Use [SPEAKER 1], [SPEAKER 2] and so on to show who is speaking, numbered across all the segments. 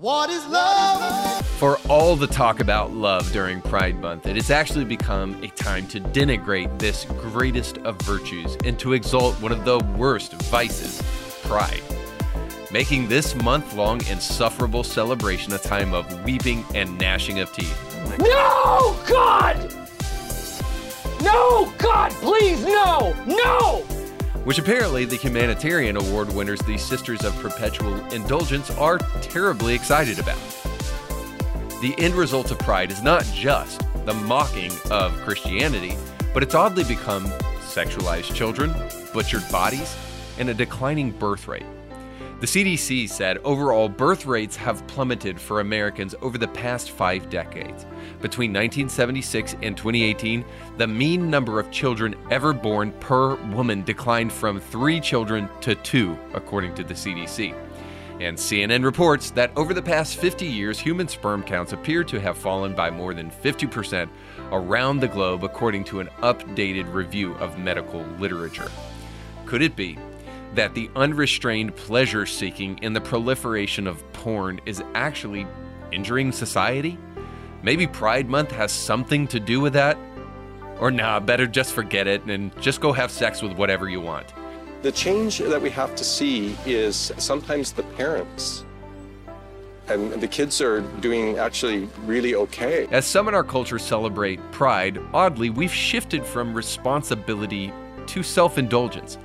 [SPEAKER 1] What is love?
[SPEAKER 2] For all the talk about love during Pride Month, it has actually become a time to denigrate this greatest of virtues and to exalt one of the worst vices, pride. Making this month long insufferable celebration a time of weeping and gnashing of teeth.
[SPEAKER 3] No, God! No, God, please, no! No!
[SPEAKER 2] Which apparently the humanitarian award winners, the Sisters of Perpetual Indulgence, are terribly excited about. The end result of Pride is not just the mocking of Christianity, but it's oddly become sexualized children, butchered bodies, and a declining birth rate. The CDC said overall birth rates have plummeted for Americans over the past five decades. Between 1976 and 2018, the mean number of children ever born per woman declined from three children to two, according to the CDC. And CNN reports that over the past 50 years, human sperm counts appear to have fallen by more than 50% around the globe, according to an updated review of medical literature. Could it be that the unrestrained pleasure seeking and the proliferation of porn is actually injuring society? Maybe Pride Month has something to do with that? Or nah, better just forget it and just go have sex with whatever you want.
[SPEAKER 4] The change that we have to see is sometimes the parents. And the kids are doing actually really okay.
[SPEAKER 2] As some in our culture celebrate Pride, oddly, we've shifted from responsibility to self indulgence.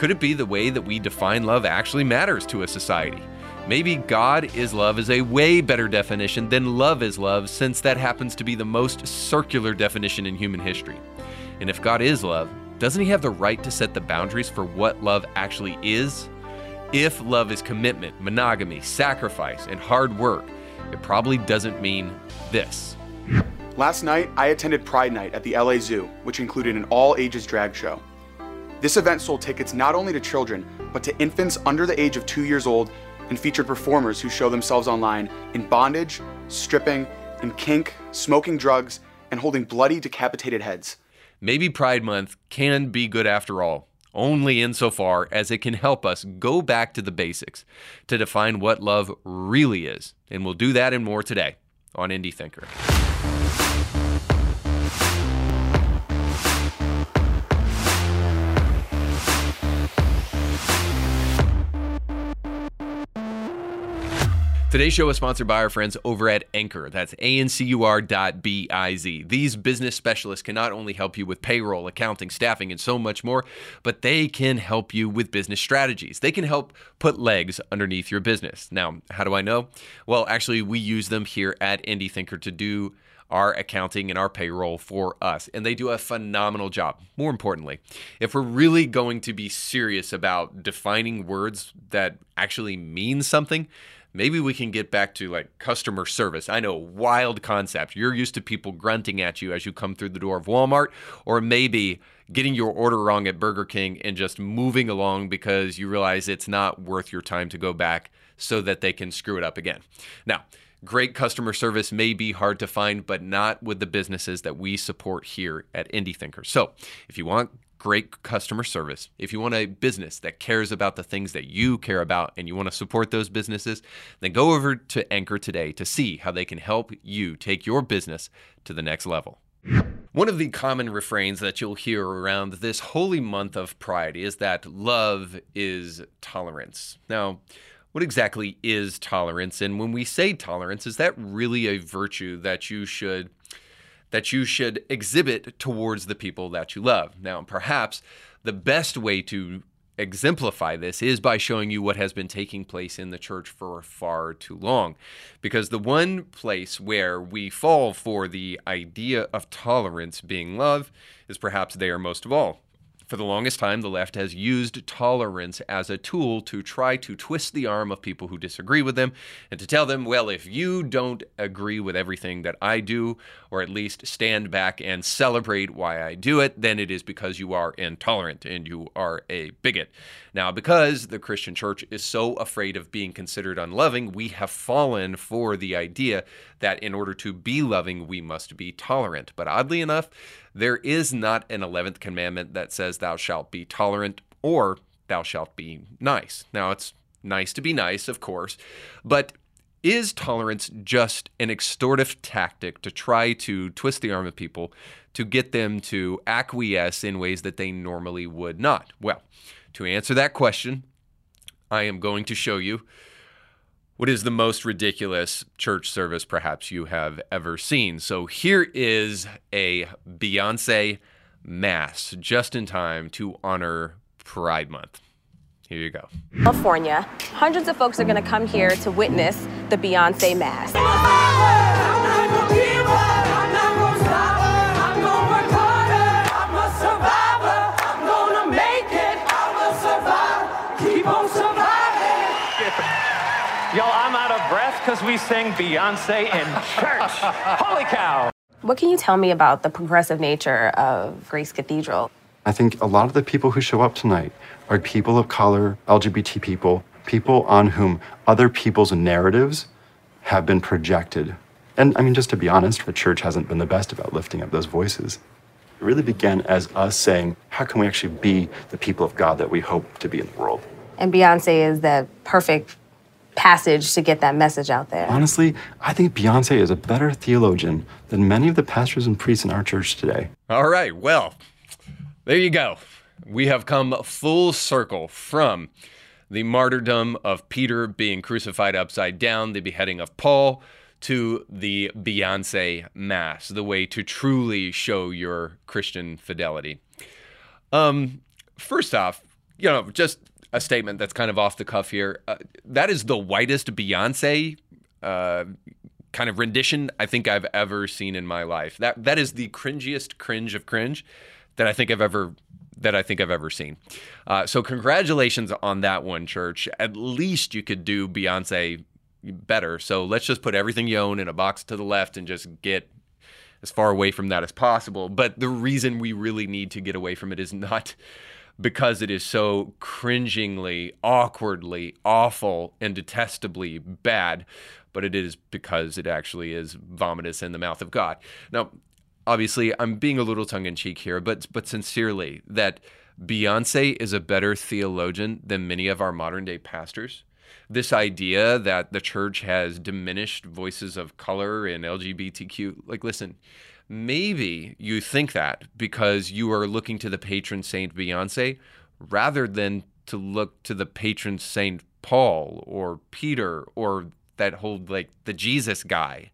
[SPEAKER 2] Could it be the way that we define love actually matters to a society? Maybe God is love is a way better definition than love is love, since that happens to be the most circular definition in human history. And if God is love, doesn't He have the right to set the boundaries for what love actually is? If love is commitment, monogamy, sacrifice, and hard work, it probably doesn't mean this.
[SPEAKER 5] Last night, I attended Pride Night at the LA Zoo, which included an all ages drag show. This event sold tickets not only to children, but to infants under the age of two years old and featured performers who show themselves online in bondage, stripping, in kink, smoking drugs, and holding bloody, decapitated heads.
[SPEAKER 2] Maybe Pride Month can be good after all, only insofar as it can help us go back to the basics to define what love really is. And we'll do that and more today on Indie Thinker. Today's show is sponsored by our friends over at Ancur. That's A-N-C-U-R dot B-I-Z. These business specialists can not only help you with payroll, accounting, staffing, and so much more, but they can help you with business strategies. They can help put legs underneath your business. Now, how do I know? Well, actually, we use them here at Indie Thinker to do our accounting and our payroll for us. And they do a phenomenal job. More importantly, if we're really going to be serious about defining words that actually mean something, maybe we can get back to like customer service. I know, wild concept. You're used to people grunting at you as you come through the door of Walmart, or maybe getting your order wrong at Burger King and just moving along because you realize it's not worth your time to go back so that they can screw it up again. Now, great customer service may be hard to find, but not with the businesses that we support here at Indie Thinker. So, if you want great customer service, if you want a business that cares about the things that you care about and you want to support those businesses, then go over to Ancur today to see how they can help you take your business to the next level. One of the common refrains that you'll hear around this holy month of Pride is that love is tolerance. Now, what exactly is tolerance? And when we say tolerance, is that really a virtue that you should that you should exhibit towards the people that you love. Now, perhaps the best way to exemplify this is by showing you what has been taking place in the church for far too long. Because the one place where we fall for the idea of tolerance being love is perhaps there most of all. For the longest time, the left has used tolerance as a tool to try to twist the arm of people who disagree with them and to tell them, well, if you don't agree with everything that I do, or at least stand back and celebrate why I do it, then it is because you are intolerant and you are a bigot. Now, because the Christian church is so afraid of being considered unloving, we have fallen for the idea that in order to be loving, we must be tolerant. But oddly enough, there is not an 11th commandment that says, Thou shalt be tolerant or thou shalt be nice. Now, it's nice to be nice, of course, but is tolerance just an extortive tactic to try to twist the arm of people to get them to acquiesce in ways that they normally would not? Well, to answer that question, I am going to show you what is the most ridiculous church service perhaps you have ever seen. So here is a Beyonce mass just in time to honor Pride Month. Here you go.
[SPEAKER 6] California, hundreds of folks are going to come here to witness the Beyonce Mass.
[SPEAKER 3] Because we sing Beyonce in church. Holy cow.
[SPEAKER 6] What can you tell me about the progressive nature of Grace Cathedral?
[SPEAKER 7] I think a lot of the people who show up tonight are people of color, LGBT people, people on whom other people's narratives have been projected. And I mean, just to be honest, the church hasn't been the best about lifting up those voices. It really began as us saying, how can we actually be the people of God that we hope to be in the world?
[SPEAKER 6] And Beyonce is the perfect passage to get that message out there.
[SPEAKER 7] Honestly, I think Beyonce is a better theologian than many of the pastors and priests in our church today.
[SPEAKER 2] All right, well, there you go. We have come full circle from the martyrdom of Peter being crucified upside down, the beheading of Paul, to the Beyonce Mass, the way to truly show your Christian fidelity. Um, first off, you know, just a statement that's kind of off the cuff here. Uh, that is the whitest Beyonce uh, kind of rendition I think I've ever seen in my life. That that is the cringiest cringe of cringe that I think I've ever that I think I've ever seen. Uh, so congratulations on that one, church. At least you could do Beyonce better. So let's just put everything you own in a box to the left and just get as far away from that as possible. But the reason we really need to get away from it is not because it is so cringingly, awkwardly, awful, and detestably bad, but it is because it actually is vomitous in the mouth of God. Now, obviously, I'm being a little tongue in cheek here, but but sincerely, that Beyonce is a better theologian than many of our modern day pastors. This idea that the church has diminished voices of color and LGBTQ, like, listen, maybe you think that because you are looking to the patron saint Beyonce rather than to look to the patron saint Paul or Peter or that whole like the Jesus guy.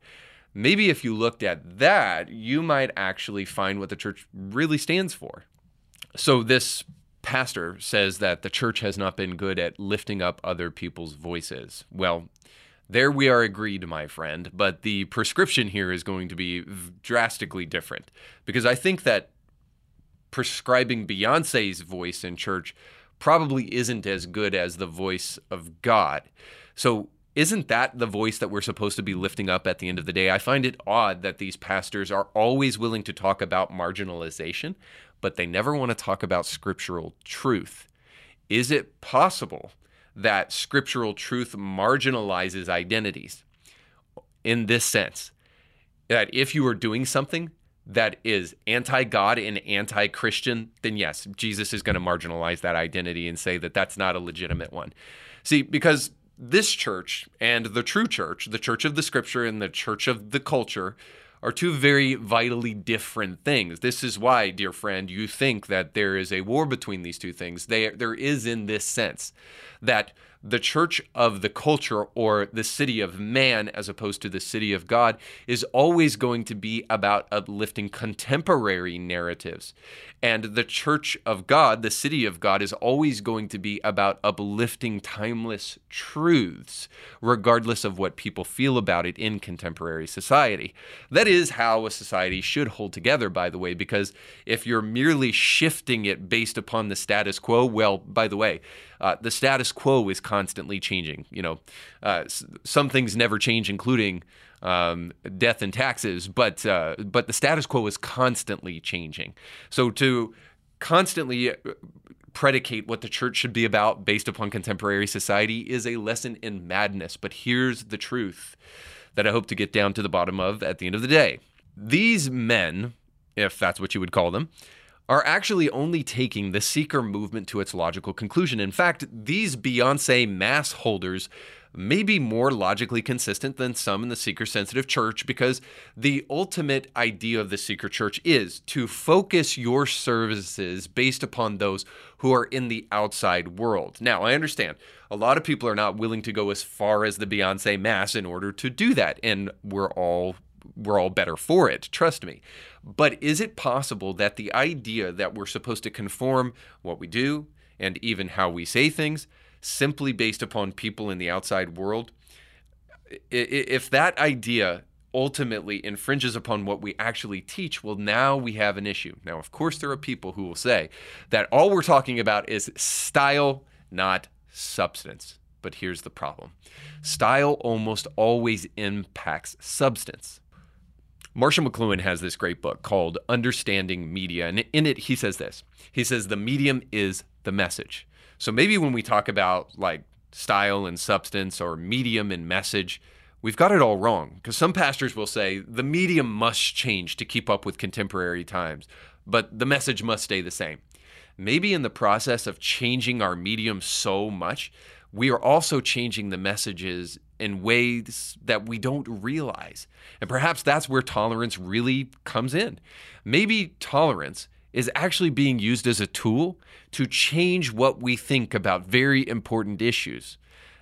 [SPEAKER 2] Maybe if you looked at that, you might actually find what the church really stands for. So this pastor says that the church has not been good at lifting up other people's voices. Well, there we are agreed, my friend, but the prescription here is going to be drastically different because I think that prescribing Beyonce's voice in church probably isn't as good as the voice of God. So, isn't that the voice that we're supposed to be lifting up at the end of the day? I find it odd that these pastors are always willing to talk about marginalization, but they never want to talk about scriptural truth. Is it possible that scriptural truth marginalizes identities in this sense that if you are doing something that is anti God and anti Christian, then yes, Jesus is going to marginalize that identity and say that that's not a legitimate one. See, because this church and the true church, the church of the scripture and the church of the culture, are two very vitally different things. This is why, dear friend, you think that there is a war between these two things. They, there is in this sense that the church of the culture or the city of man as opposed to the city of God is always going to be about uplifting contemporary narratives. And the church of God, the city of God, is always going to be about uplifting timeless truths, regardless of what people feel about it in contemporary society. That is how a society should hold together, by the way, because if you're merely shifting it based upon the status quo, well, by the way, uh, the status quo is constantly changing. You know, uh, some things never change, including um, death and taxes, but uh, but the status quo is constantly changing. So to constantly uh, predicate what the church should be about based upon contemporary society is a lesson in madness. But here's the truth that I hope to get down to the bottom of at the end of the day. These men, if that's what you would call them, are actually only taking the seeker movement to its logical conclusion. In fact, these Beyonce mass holders may be more logically consistent than some in the seeker sensitive church because the ultimate idea of the seeker church is to focus your services based upon those who are in the outside world. Now, I understand a lot of people are not willing to go as far as the Beyonce mass in order to do that, and we're all we're all better for it, trust me. But is it possible that the idea that we're supposed to conform what we do and even how we say things simply based upon people in the outside world, if that idea ultimately infringes upon what we actually teach, well, now we have an issue. Now, of course, there are people who will say that all we're talking about is style, not substance. But here's the problem style almost always impacts substance. Marshall McLuhan has this great book called Understanding Media. And in it, he says this He says, the medium is the message. So maybe when we talk about like style and substance or medium and message, we've got it all wrong. Because some pastors will say the medium must change to keep up with contemporary times, but the message must stay the same. Maybe in the process of changing our medium so much, we are also changing the messages in ways that we don't realize. And perhaps that's where tolerance really comes in. Maybe tolerance is actually being used as a tool to change what we think about very important issues.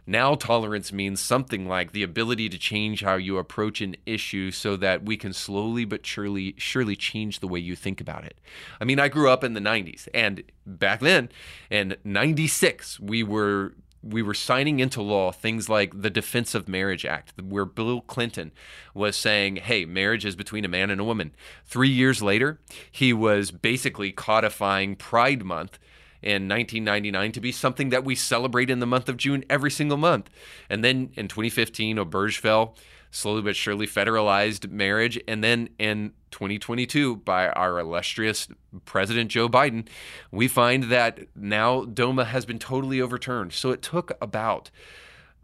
[SPEAKER 2] Now, tolerance means something like the ability to change how you approach an issue so that we can slowly but surely, surely change the way you think about it. I mean, I grew up in the 90s, and back then, in 96, we were we were signing into law things like the Defense of Marriage Act, where Bill Clinton was saying, hey, marriage is between a man and a woman. Three years later, he was basically codifying Pride Month in 1999 to be something that we celebrate in the month of June every single month. And then in 2015, Obergefell slowly but surely federalized marriage. And then in 2022, by our illustrious President Joe Biden, we find that now DOMA has been totally overturned. So it took about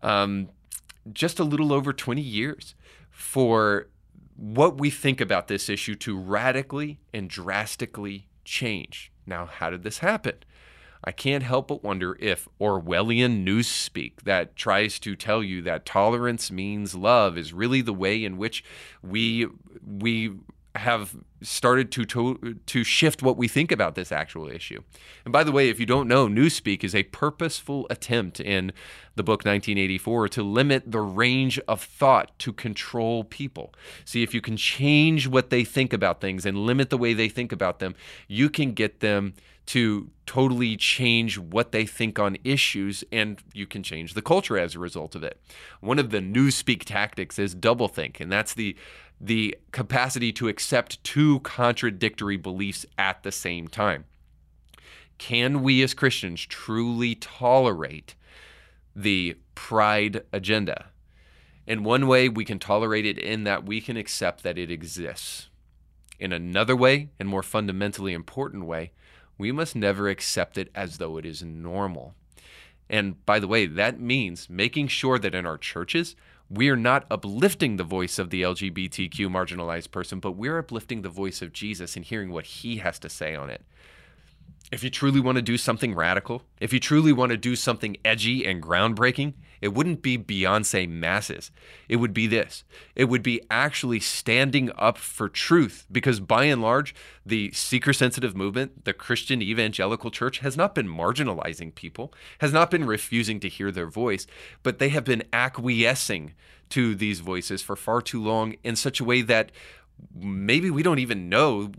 [SPEAKER 2] um, just a little over 20 years for what we think about this issue to radically and drastically change. Now, how did this happen? I can't help but wonder if Orwellian newspeak that tries to tell you that tolerance means love is really the way in which we we have started to, to to shift what we think about this actual issue. And by the way, if you don't know, Newspeak is a purposeful attempt in the book 1984 to limit the range of thought to control people. See, if you can change what they think about things and limit the way they think about them, you can get them to totally change what they think on issues, and you can change the culture as a result of it. One of the newspeak tactics is doublethink, and that's the the capacity to accept two contradictory beliefs at the same time. Can we as Christians truly tolerate the pride agenda? In one way, we can tolerate it in that we can accept that it exists. In another way, and more fundamentally important way, we must never accept it as though it is normal. And by the way, that means making sure that in our churches, we are not uplifting the voice of the LGBTQ marginalized person, but we're uplifting the voice of Jesus and hearing what he has to say on it. If you truly want to do something radical, if you truly want to do something edgy and groundbreaking, it wouldn't be Beyonce masses. It would be this. It would be actually standing up for truth because by and large, the seeker sensitive movement, the Christian evangelical church, has not been marginalizing people, has not been refusing to hear their voice, but they have been acquiescing to these voices for far too long in such a way that maybe we don't even know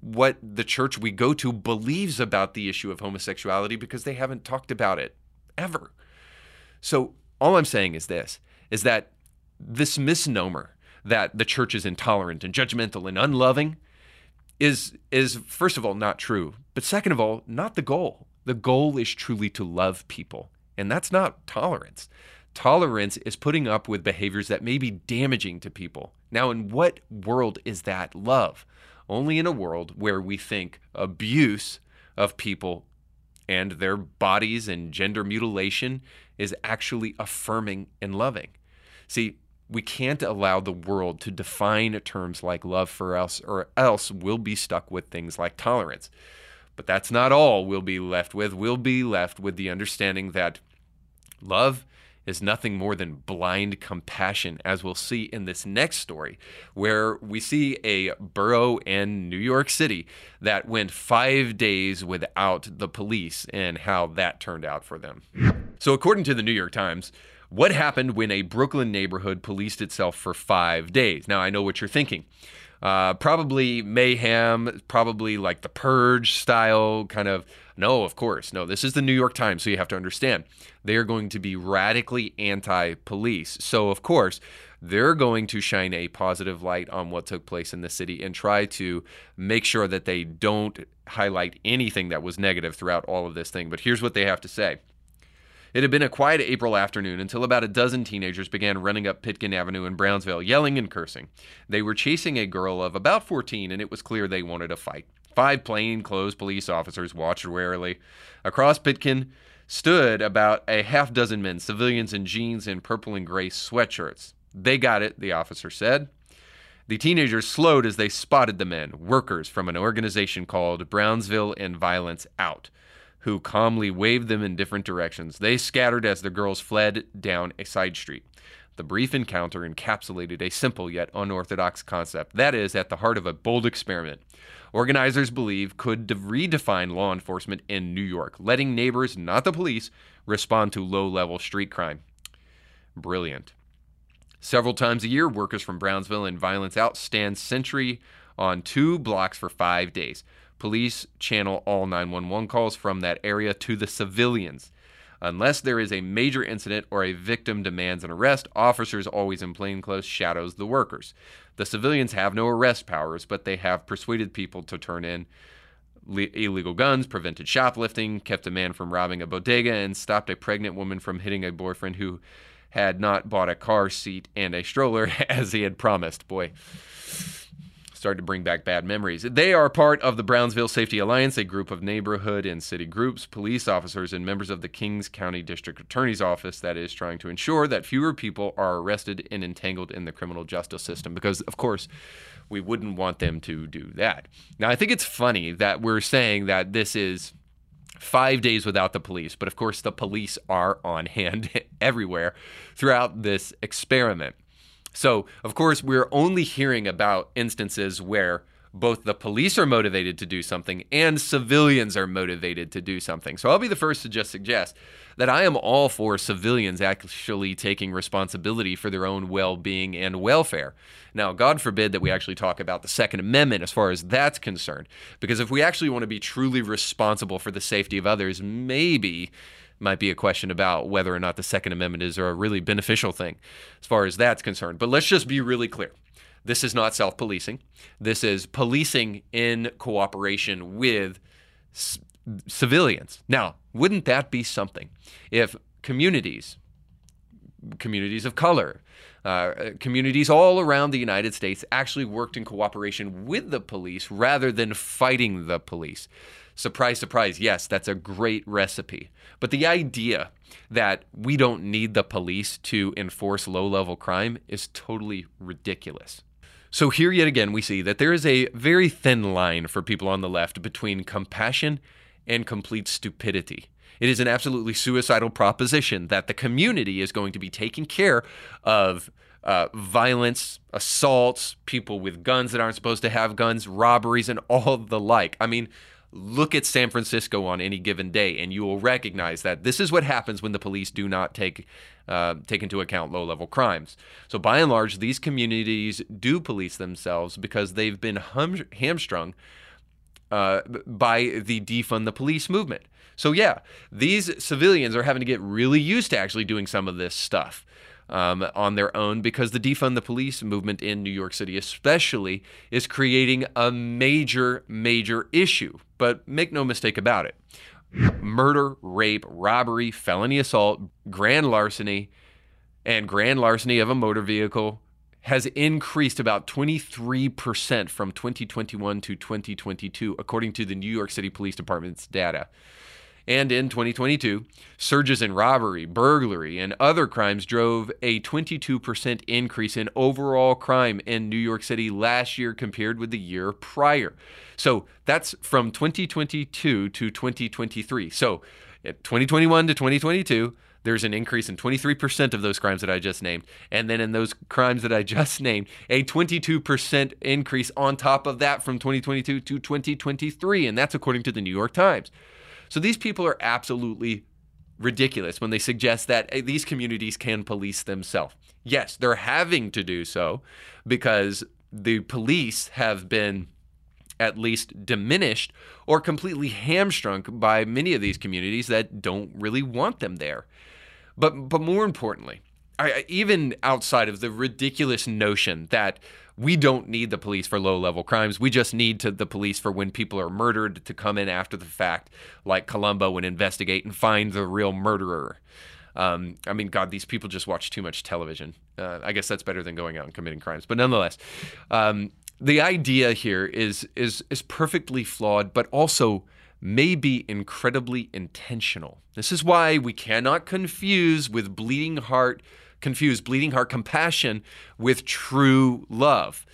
[SPEAKER 2] what the church we go to believes about the issue of homosexuality because they haven't talked about it ever. So all I'm saying is this is that this misnomer that the church is intolerant and judgmental and unloving is is first of all not true, but second of all, not the goal. The goal is truly to love people, and that's not tolerance. Tolerance is putting up with behaviors that may be damaging to people. Now, in what world is that love? Only in a world where we think abuse of people and their bodies and gender mutilation is actually affirming and loving. See, we can't allow the world to define terms like love for us, or else we'll be stuck with things like tolerance. But that's not all we'll be left with. We'll be left with the understanding that love is nothing more than blind compassion, as we'll see in this next story, where we see a borough in New York City that went five days without the police and how that turned out for them. So, according to the New York Times, what happened when a Brooklyn neighborhood policed itself for five days? Now, I know what you're thinking. Uh, probably mayhem, probably like the purge style kind of. No, of course. No, this is the New York Times, so you have to understand. They are going to be radically anti police. So, of course, they're going to shine a positive light on what took place in the city and try to make sure that they don't highlight anything that was negative throughout all of this thing. But here's what they have to say. It had been a quiet April afternoon until about a dozen teenagers began running up Pitkin Avenue in Brownsville, yelling and cursing. They were chasing a girl of about 14, and it was clear they wanted a fight. Five plainclothes police officers watched warily. Across Pitkin stood about a half dozen men, civilians in jeans and purple and gray sweatshirts. They got it, the officer said. The teenagers slowed as they spotted the men, workers from an organization called Brownsville In Violence Out who calmly waved them in different directions. They scattered as the girls fled down a side street. The brief encounter encapsulated a simple yet unorthodox concept that is at the heart of a bold experiment. Organizers believe could de- redefine law enforcement in New York, letting neighbors, not the police, respond to low-level street crime. Brilliant. Several times a year, workers from Brownsville In Violence Out stand sentry on two blocks for five days. Police channel all 911 calls from that area to the civilians. Unless there is a major incident or a victim demands an arrest, officers always in plainclothes shadows the workers. The civilians have no arrest powers, but they have persuaded people to turn in le- illegal guns, prevented shoplifting, kept a man from robbing a bodega, and stopped a pregnant woman from hitting a boyfriend who had not bought a car seat and a stroller as he had promised. Boy, started to bring back bad memories. They are part of the Brownsville Safety Alliance, a group of neighborhood and city groups, police officers, and members of the Kings County District Attorney's Office that is trying to ensure that fewer people are arrested and entangled in the criminal justice system. Because, of course, we wouldn't want them to do that. Now, I think it's funny that we're saying that this is five days without the police. But of course, the police are on hand everywhere throughout this experiment. So, of course, we're only hearing about instances where both the police are motivated to do something and civilians are motivated to do something. So I'll be the first to just suggest that I am all for civilians actually taking responsibility for their own well being and welfare. Now, God forbid that we actually talk about the Second Amendment as far as that's concerned, because if we actually want to be truly responsible for the safety of others, maybe might be a question about whether or not the Second Amendment is a really beneficial thing as far as that's concerned. But let's just be really clear. This is not self policing. This is policing in cooperation with c- civilians. Now, wouldn't that be something if communities, communities of color, uh, communities all around the United States actually worked in cooperation with the police rather than fighting the police? Surprise, surprise, yes, that's a great recipe. But the idea that we don't need the police to enforce low level crime is totally ridiculous. So, here yet again, we see that there is a very thin line for people on the left between compassion and complete stupidity. It is an absolutely suicidal proposition that the community is going to be taking care of uh, violence, assaults, people with guns that aren't supposed to have guns, robberies, and all the like. I mean, look at San Francisco on any given day, and you will recognize that this is what happens when the police do not take uh, take into account low level crimes. So, by and large, these communities do police themselves because they've been hum- hamstrung uh, by the defund the police movement. So, yeah, these civilians are having to get really used to actually doing some of this stuff um, on their own because the defund the police movement in New York City, especially, is creating a major, major issue. But make no mistake about it murder, rape, robbery, felony assault, grand larceny, and grand larceny of a motor vehicle has increased about 23% from 2021 to 2022, according to the New York City Police Department's data. And in 2022, surges in robbery, burglary, and other crimes drove a 22% increase in overall crime in New York City last year compared with the year prior. So that's from 2022 to 2023. So 2021 to 2022, there's an increase in 23% of those crimes that I just named. And then in those crimes that I just named, a 22% increase on top of that from 2022 to 2023. And that's according to the New York Times. So these people are absolutely ridiculous when they suggest that eh, these communities can police themselves. Yes, they're having to do so because the police have been at least diminished or completely hamstrung by many of these communities that don't really want them there. But but more importantly, I, even outside of the ridiculous notion that we don't need the police for low level crimes. We just need to, the police for when people are murdered to come in after the fact, like Columbo, and investigate and find the real murderer. Um, I mean, God, these people just watch too much television. Uh, I guess that's better than going out and committing crimes. But nonetheless, um, the idea here is is is perfectly flawed, but also may be incredibly intentional. This is why we cannot confuse with bleeding heart confuse bleeding heart compassion with true love.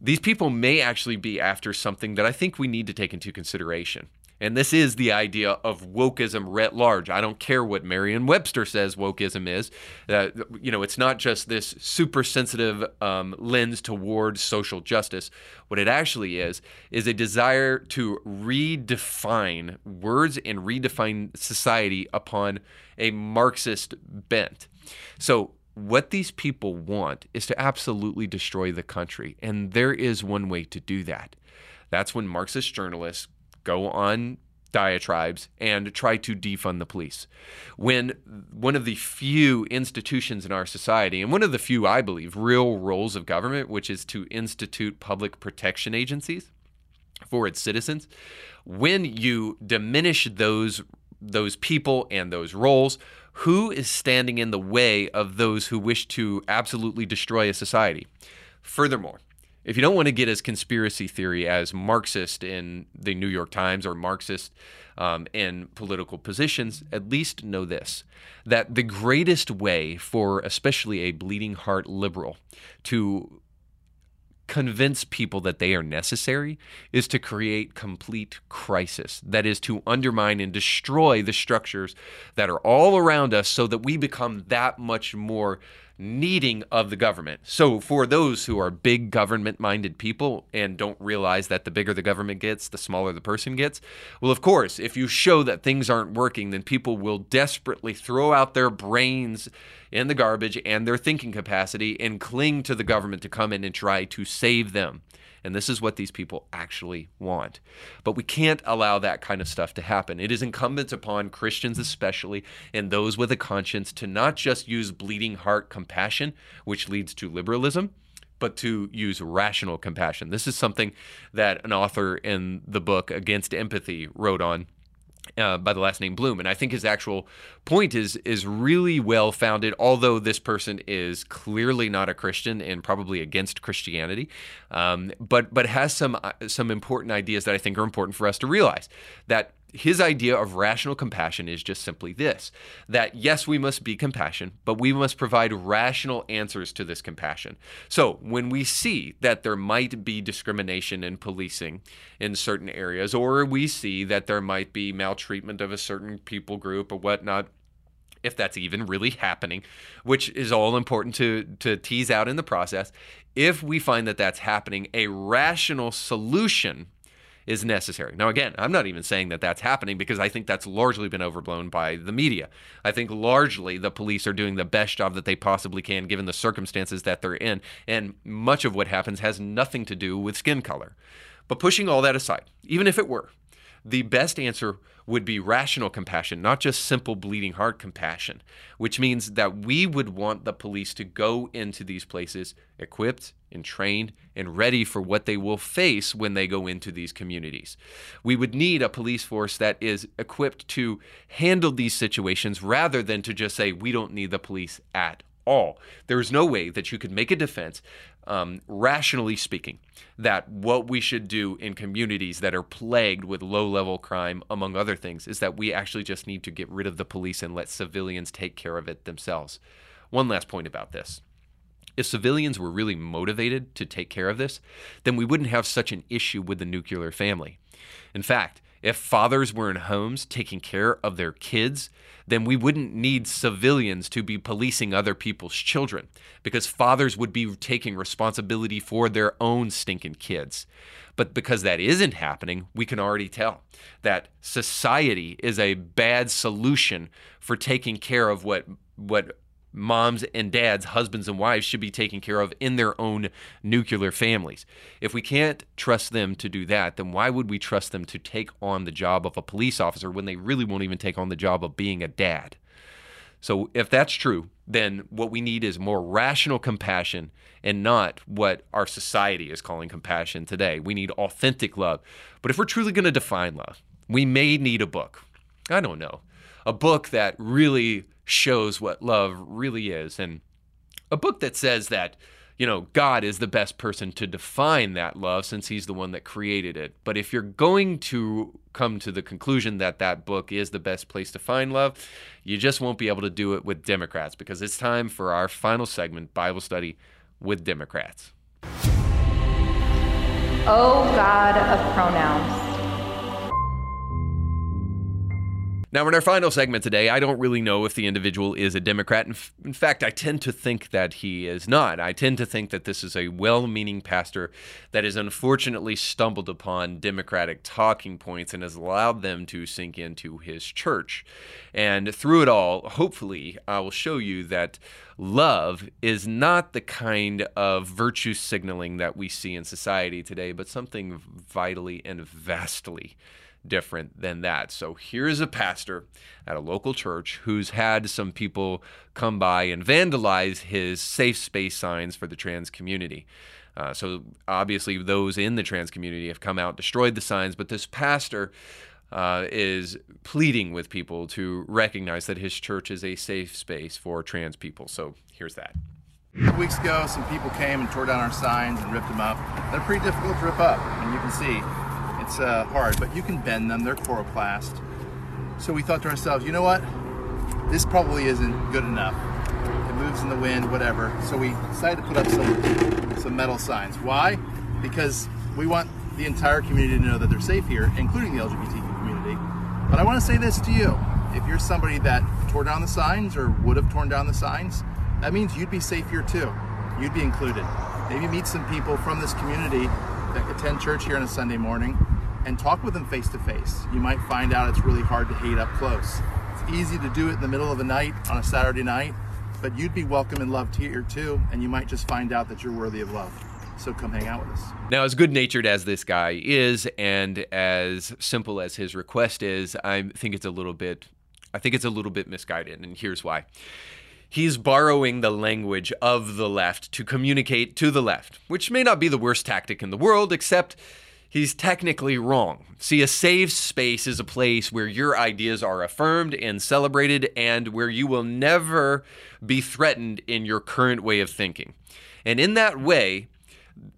[SPEAKER 2] These people may actually be after something that I think we need to take into consideration. And this is the idea of wokeism writ large. I don't care what Merriam Webster says wokeism is. Uh, you know, it's not just this super sensitive um, lens toward social justice. What it actually is, is a desire to redefine words and redefine society upon a Marxist bent. So, what these people want is to absolutely destroy the country. And there is one way to do that. That's when Marxist journalists go on diatribes and try to defund the police. When one of the few institutions in our society, and one of the few, I believe, real roles of government, which is to institute public protection agencies for its citizens, when you diminish those those people and those roles, who is standing in the way of those who wish to absolutely destroy a society? Furthermore, if you don't want to get as conspiracy theory as Marxist in the New York Times or Marxist um, in political positions, at least know this that the greatest way for especially a bleeding heart liberal to convince people that they are necessary is to create complete crisis. That is to undermine and destroy the structures that are all around us so that we become that much more needing of the government. So, for those who are big government minded people and don't realize that the bigger the government gets, the smaller the person gets, well, of course, if you show that things aren't working, then people will desperately throw out their brains in the garbage and their thinking capacity and cling to the government to come in and try to save them. And this is what these people actually want. But we can't allow that kind of stuff to happen. It is incumbent upon Christians, especially, and those with a conscience, to not just use bleeding heart compassion, which leads to liberalism, but to use rational compassion. This is something that an author in the book Against Empathy wrote on uh, by the last name Bloom, and I think his actual point is is really well founded. Although this person is clearly not a Christian and probably against Christianity, um, but but has some uh, some important ideas that I think are important for us to realize that his idea of rational compassion is just simply this that yes, we must be compassion, but we must provide rational answers to this compassion. So when we see that there might be discrimination in policing in certain areas, or we see that there might be maltreatment of a certain people group or whatnot, if that's even really happening, which is all important to, to tease out in the process. If we find that that's happening, a rational solution is necessary. Now, again, I'm not even saying that that's happening because I think that's largely been overblown by the media. I think largely the police are doing the best job that they possibly can given the circumstances that they're in, and much of what happens has nothing to do with skin color. But pushing all that aside, even if it were, the best answer would be rational compassion, not just simple bleeding heart compassion, which means that we would want the police to go into these places equipped and trained and ready for what they will face when they go into these communities. We would need a police force that is equipped to handle these situations rather than to just say, we don't need the police at all. There is no way that you could make a defense, um, rationally speaking, that what we should do in communities that are plagued with low level crime, among other things, is that we actually just need to get rid of the police and let civilians take care of it themselves. One last point about this. If civilians were really motivated to take care of this, then we wouldn't have such an issue with the nuclear family. In fact, If fathers were in homes taking care of their kids, then we wouldn't need civilians to be policing other people's children because fathers would be taking responsibility for their own stinking kids. But because that isn't happening, we can already tell that society is a bad solution for taking care of what what moms and dads, husbands and wives should be taken care of in their own nuclear families. If we can't trust them to do that, then why would we trust them to take on the job of a police officer when they really won't even take on the job of being a dad? So, if that's true, then what we need is more rational compassion and not what our society is calling compassion today. We need authentic love. But if we're truly going to define love, we may need a book. I don't know. A book that really shows what love really is. And a book that says that, you know, God is the best person to define that love since he's the one that created it. But if you're going to come to the conclusion that that book is the best place to find love, you just won't be able to do it with Democrats because it's time for our final segment, Bible study with Democrats.
[SPEAKER 8] Oh God of pronouns.
[SPEAKER 2] Now, in our final segment today, I don't really know if the individual is a Democrat. In, f- in, fact, I tend to think that he is not. I tend to think that this is a well meaning pastor that has unfortunately stumbled upon Democratic talking points and has allowed them to sink into his church. And through it all, hopefully, I will show you that love is not the kind of virtue signaling that we see in society today, but something vitally and vastly different than that. So here's a pastor at a local church who's had some people come by and vandalize his safe space signs for the trans community. Uh, so obviously, those in the trans community have come out, destroyed the signs, but this pastor uh, is pleading with people to recognize that his church is a safe space for trans people. So here's that.
[SPEAKER 9] Two weeks ago, some people came and tore down our signs and ripped them up. They're pretty difficult to rip up, and you can see it's uh, hard, but you can bend them. They're coroplast. So we thought to ourselves, you know what? This probably isn't good enough. It moves in the wind, whatever. So we decided to put up some some metal signs. Why? Because we want the entire community to know that they're safe here, including the LGBTQ community. But I want to say this to you: if you're somebody that tore down the signs or would have torn down the signs, that means you'd be safe here too. You'd be included. Maybe meet some people from this community attend church here on a Sunday morning and talk with them face to face. You might find out it's really hard to hate up close. It's easy to do it in the middle of the night on a Saturday night, but you'd be welcome and loved here too, and you might just find out that you're worthy of love. So come hang out with us.
[SPEAKER 2] Now, as good natured as this guy is, and as simple as his request is, I think it's a little bit, I think it's a little bit misguided, and here's why he's borrowing the language of the left to communicate to the left, which may not be the worst tactic in the world, except he's technically wrong. See, a safe space is a place where your ideas are affirmed and celebrated and where you will never be threatened in your current way of thinking. And in that way,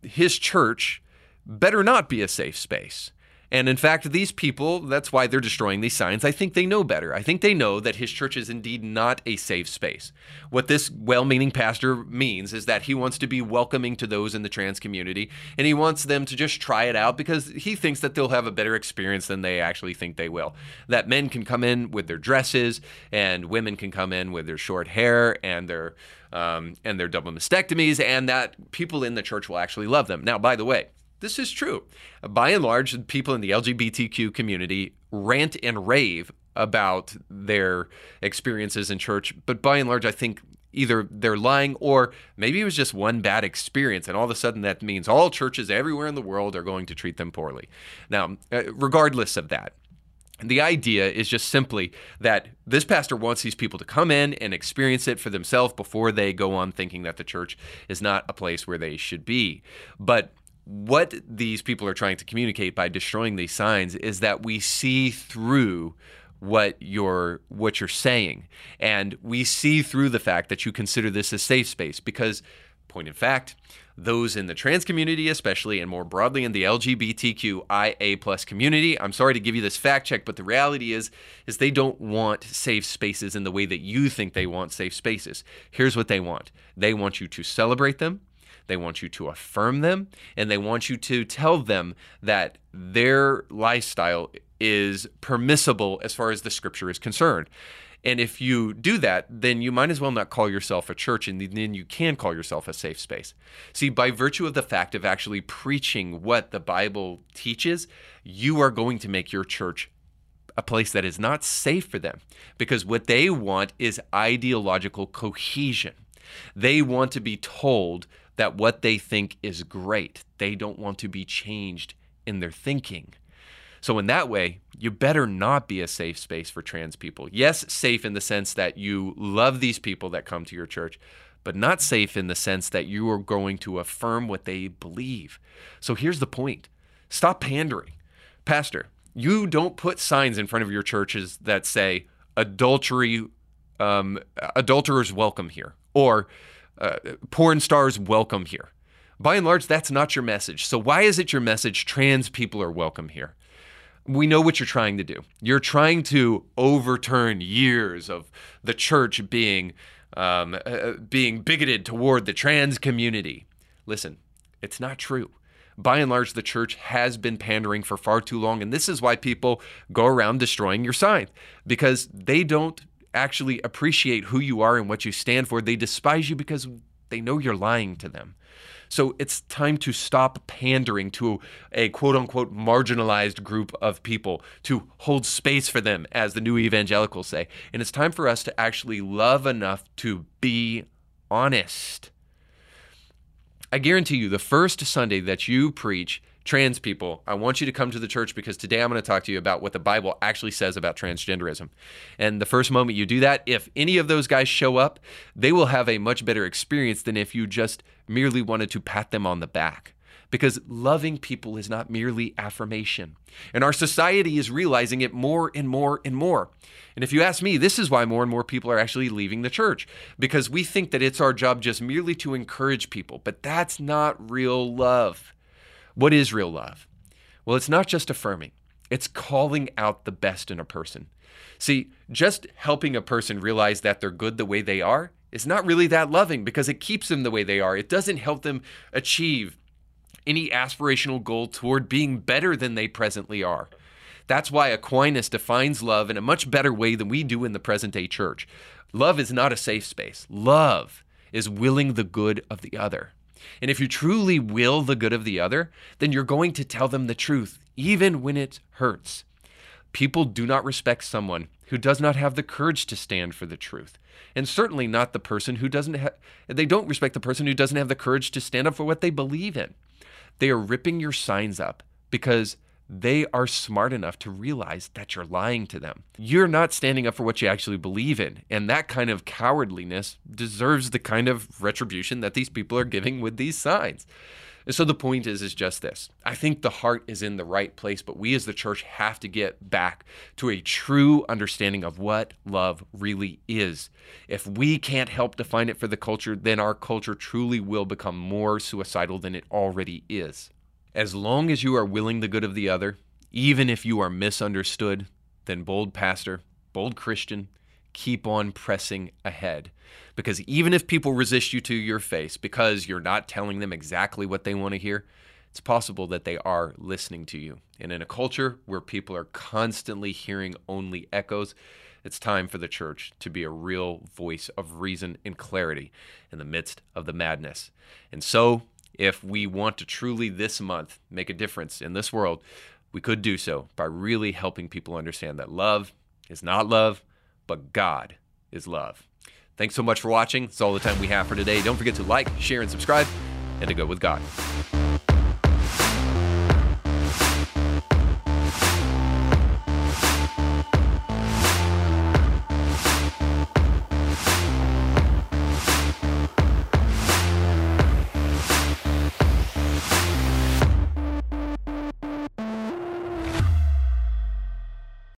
[SPEAKER 2] his church better not be a safe space. And in fact, these people, that's why they're destroying these signs. I think they know better. I think they know that his church is indeed not a safe space. What this well meaning pastor means is that he wants to be welcoming to those in the trans community and he wants them to just try it out because he thinks that they'll have a better experience than they actually think they will. That men can come in with their dresses and women can come in with their short hair and their um, and their double mastectomies, and that people in the church will actually love them. Now, by the way, this is true. By and large, people in the LGBTQ community rant and rave about their experiences in church, but by and large, I think either they're lying or maybe it was just one bad experience, and all of a sudden that means all churches everywhere in the world are going to treat them poorly. Now, uh, regardless of that, the idea is just simply that this pastor wants these people to come in and experience it for themselves before they go on thinking that the church is not a place where they should be. But what these people are trying to communicate by destroying these signs is that we see through what you're what you're saying. And we see through the fact that you consider this a safe space because point in fact those in the trans community especially and more broadly in the lgbtqia plus community i'm sorry to give you this fact check but the reality is is they don't want safe spaces in the way that you think they want safe spaces. Here's what they want. They want you to celebrate them they want you to affirm them and they want you to tell them that their lifestyle is permissible as far as the scripture is concerned. And if you do that, then you might as well not call yourself a church, and then you can call yourself a safe space. See, by virtue of the fact of actually preaching what the Bible teaches, you are going to make your church a place that is not safe for them because what they want is ideological cohesion. They want to be told that what they think is great. They don't want to be changed in their thinking. So, in that way, you better not be a safe space for trans people. Yes, safe in the sense that you love these people that come to your church, but not safe in the sense that you are going to affirm what they believe. So, here's the point stop pandering. Pastor, you don't put signs in front of your churches that say adultery, um, adulterers welcome here, or uh, porn stars welcome here. By and large, that's not your message. So, why is it your message trans people are welcome here? we know what you're trying to do. You're trying to overturn years of the church being um, uh, being bigoted toward the trans community. Listen, it's not true. By and large, the church has been pandering for far too long, and this is why people go around destroying your sign because they don't actually appreciate who you are and what you stand for. They despise you because they know you're lying to them. So it's time to stop pandering to a quote unquote marginalized group of people, to hold space for them, as the new evangelicals say. And it's time for us to actually love enough to be honest. I guarantee you, the first Sunday that you preach, trans people, I want you to come to the church because today I'm going to talk to you about what the Bible actually says about transgenderism. And the first moment you do that, if any of those guys show up, they will have a much better experience than if you just merely wanted to pat them on the back. Because loving people is not merely affirmation. And our society is realizing it more and more and more. And if you ask me, this is why more and more people are actually leaving the church. Because we think that it's our job just merely to encourage people. But that's not real love. What is real love? Well, it's not just affirming, it's calling out the best in a person. See, just helping a person realize that they're good the way they are is not really that loving because it keeps them the way they are. It doesn't help them achieve any aspirational goal toward being better than they presently are. That's why Aquinas defines love in a much better way than we do in the present day church. Love is not a safe space. Love is willing the good of the other. And if you truly will the good of the other, then you're going to tell them the truth, even when it hurts. People do not respect someone who does not have the courage to stand for the truth. And certainly not the person who doesn't have, they don't respect the person who doesn't have the courage to stand up for what they believe in. They are ripping your signs up because they are smart enough to realize that you're lying to them. You're not standing up for what you actually believe in. And that kind of cowardliness deserves the kind of retribution that these people are giving with these signs. And so the point is is just this. I think the heart is in the right place, but we as the church have to get back to a true understanding of what love really is. If we can't help define it for the culture, then our culture truly will become more suicidal than it already is. As long as you are willing the good of the other, even if you are misunderstood, then bold pastor, bold Christian, keep on pressing ahead. Because even if people resist you to your face because you're not telling them exactly what they want to hear, it's possible that they are listening to you. And in a culture where people are constantly hearing only echoes, it's time for the church to be a real voice of reason and clarity in the midst of the madness. And so, if we want to truly this month make a difference in this world, we could do so by really helping people understand that love is not love, but God is love. Thanks so much for watching. That's all the time we have for today. Don't forget to like, share, and subscribe, and to go with God.